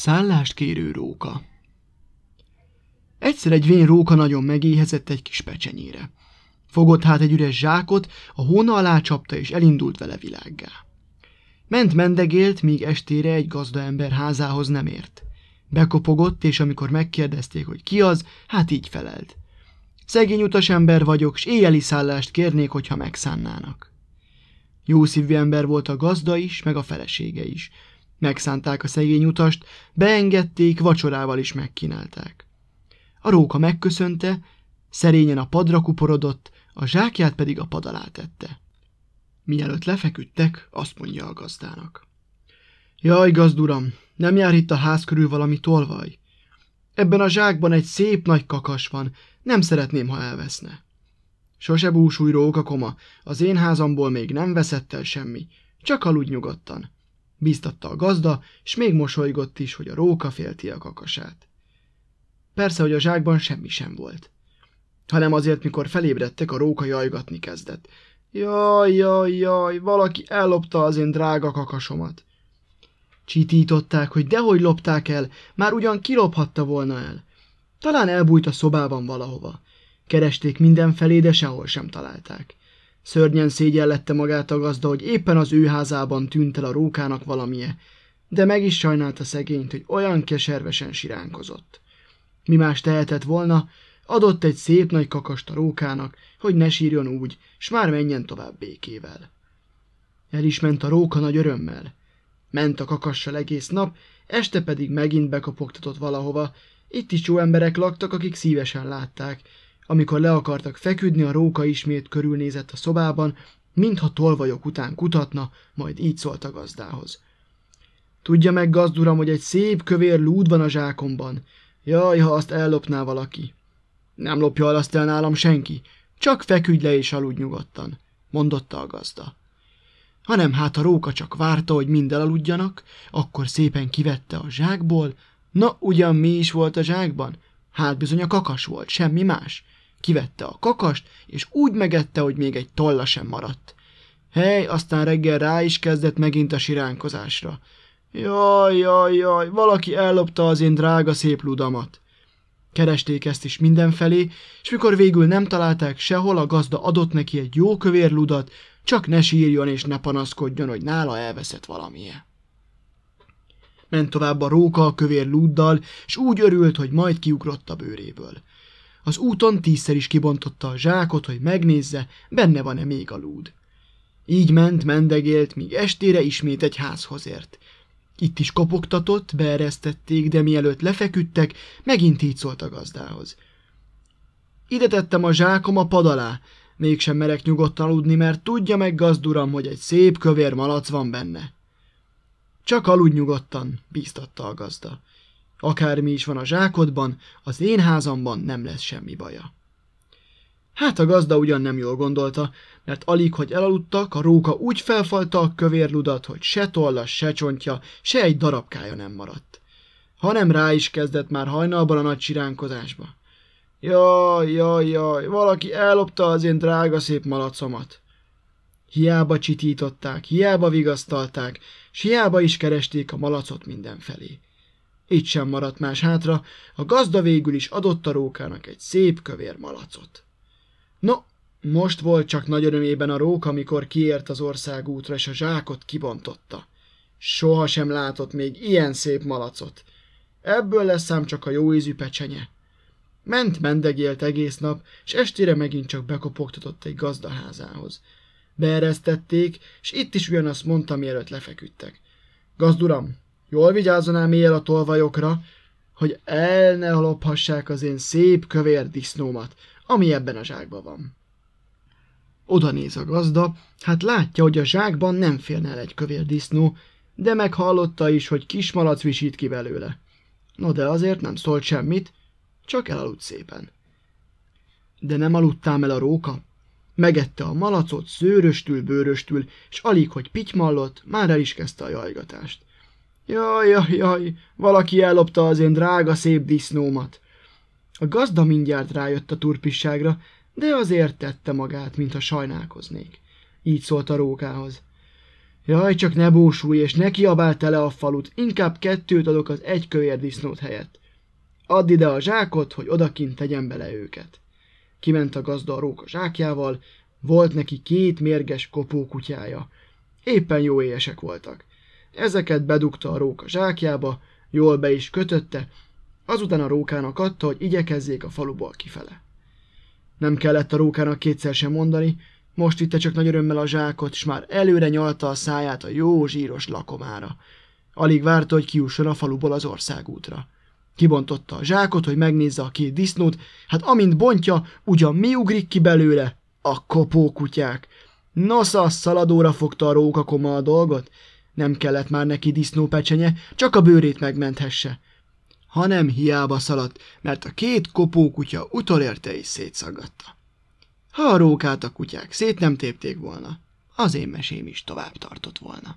Szállást kérő róka Egyszer egy vén róka nagyon megéhezett egy kis pecsenyére. Fogott hát egy üres zsákot, a hóna alá csapta, és elindult vele világgá. Ment mendegélt, míg estére egy gazdaember házához nem ért. Bekopogott, és amikor megkérdezték, hogy ki az, hát így felelt. Szegény utas ember vagyok, s éjjeli szállást kérnék, hogyha megszánnának. Jó szívű ember volt a gazda is, meg a felesége is. Megszánták a szegény utast, beengedték, vacsorával is megkínálták. A róka megköszönte, szerényen a padra kuporodott, a zsákját pedig a pad alá tette. Mielőtt lefeküdtek, azt mondja a gazdának. Jaj, gazduram, nem jár itt a ház körül valami tolvaj? Ebben a zsákban egy szép nagy kakas van, nem szeretném, ha elveszne. Sose búsulj rókakoma, az én házamból még nem veszett el semmi, csak aludj nyugodtan. Bíztatta a gazda, és még mosolygott is, hogy a róka félti a kakasát. Persze, hogy a zsákban semmi sem volt. Hanem azért, mikor felébredtek, a róka jajgatni kezdett. Jaj, jaj, jaj, valaki ellopta az én drága kakasomat. Csitították, hogy dehogy lopták el, már ugyan kilophatta volna el. Talán elbújt a szobában valahova. Keresték mindenfelé, de sehol sem találták. Szörnyen szégyellette magát a gazda, hogy éppen az ő házában tűnt el a rókának valamie, de meg is sajnálta szegényt, hogy olyan keservesen siránkozott. Mi más tehetett volna, adott egy szép nagy kakast a rókának, hogy ne sírjon úgy, s már menjen tovább békével. El is ment a róka nagy örömmel. Ment a kakassal egész nap, este pedig megint bekopogtatott valahova. Itt is jó emberek laktak, akik szívesen látták. Amikor le akartak feküdni, a róka ismét körülnézett a szobában, mintha tolvajok után kutatna, majd így szólt a gazdához. Tudja meg, gazduram, hogy egy szép kövér lúd van a zsákomban. Jaj, ha azt ellopná valaki. Nem lopja el azt el nálam senki, csak feküdj le és aludj nyugodtan, mondotta a gazda. Hanem hát a róka csak várta, hogy mind elaludjanak, akkor szépen kivette a zsákból. Na, ugyan mi is volt a zsákban? Hát bizony a kakas volt, semmi más. Kivette a kakast, és úgy megette, hogy még egy tolla sem maradt. Hely, aztán reggel rá is kezdett megint a siránkozásra. Jaj, jaj, jaj, valaki ellopta az én drága szép ludamat. Keresték ezt is mindenfelé, és mikor végül nem találták sehol, a gazda adott neki egy jó kövér ludat, csak ne sírjon és ne panaszkodjon, hogy nála elveszett valamilyen. Ment tovább a róka kövér lúddal, és úgy örült, hogy majd kiugrott a bőréből. Az úton tízszer is kibontotta a zsákot, hogy megnézze, benne van-e még a lúd. Így ment, mendegélt, míg estére ismét egy házhoz ért. Itt is kopogtatott, beeresztették, de mielőtt lefeküdtek, megint így szólt a gazdához. Ide tettem a zsákom a pad alá, mégsem merek nyugodtan aludni, mert tudja meg, gazduram, hogy egy szép kövér malac van benne. Csak aludj nyugodtan, bíztatta a gazda. Akármi is van a zsákodban, az én házamban nem lesz semmi baja. Hát a gazda ugyan nem jól gondolta, mert alig, hogy elaludtak, a róka úgy felfalta a kövér ludat, hogy se tolla, se csontja, se egy darabkája nem maradt. Hanem rá is kezdett már hajnalban a nagy siránkozásba. Jaj, jaj, jaj, valaki ellopta az én drága szép malacomat. Hiába csitították, hiába vigasztalták, s hiába is keresték a malacot mindenfelé. Itt sem maradt más hátra, a gazda végül is adott a rókának egy szép kövér malacot. No, most volt csak nagy örömében a róka, amikor kiért az országútra, és a zsákot kibontotta. Soha sem látott még ilyen szép malacot. Ebből lesz ám csak a jó ízű pecsenye. Ment mendegélt egész nap, és estére megint csak bekopogtatott egy gazdaházához. Beeresztették, és itt is ugyanazt mondta, mielőtt lefeküdtek. Gazduram, jól vigyázzon éjjel a tolvajokra, hogy el ne lophassák az én szép kövér disznómat, ami ebben a zsákban van. Oda néz a gazda, hát látja, hogy a zsákban nem félne el egy kövér disznó, de meghallotta is, hogy kismalac visít ki belőle. No de azért nem szólt semmit, csak elaludt szépen. De nem aludtám el a róka? Megette a malacot szőröstül, bőröstül, és alig, hogy pitymallott, már el is kezdte a jajgatást. Jaj, jaj, jaj, valaki ellopta az én drága szép disznómat. A gazda mindjárt rájött a turpisságra, de azért tette magát, mintha sajnálkoznék. Így szólt a rókához. Jaj, csak ne búsulj, és ne kiabál tele a falut, inkább kettőt adok az egy kövér disznót helyett. Add ide a zsákot, hogy odakint tegyen bele őket. Kiment a gazda a róka zsákjával, volt neki két mérges kopókutyája. Éppen jó éjesek voltak. Ezeket bedugta a róka zsákjába, jól be is kötötte, azután a rókának adta, hogy igyekezzék a faluból kifele. Nem kellett a rókának kétszer sem mondani, most vitte csak nagy örömmel a zsákot, és már előre nyalta a száját a jó zsíros lakomára. Alig várta, hogy kiusson a faluból az országútra. Kibontotta a zsákot, hogy megnézze a két disznót, hát amint bontja, ugyan mi ugrik ki belőle? A kopókutyák. Nosza, szaladóra fogta a rókakoma a dolgot. Nem kellett már neki disznópecsenye, csak a bőrét megmenthesse. Hanem hiába szaladt, mert a két kopókutya utolérte és szétszaggatta. Ha a rókát a kutyák szét nem tépték volna, az én mesém is tovább tartott volna.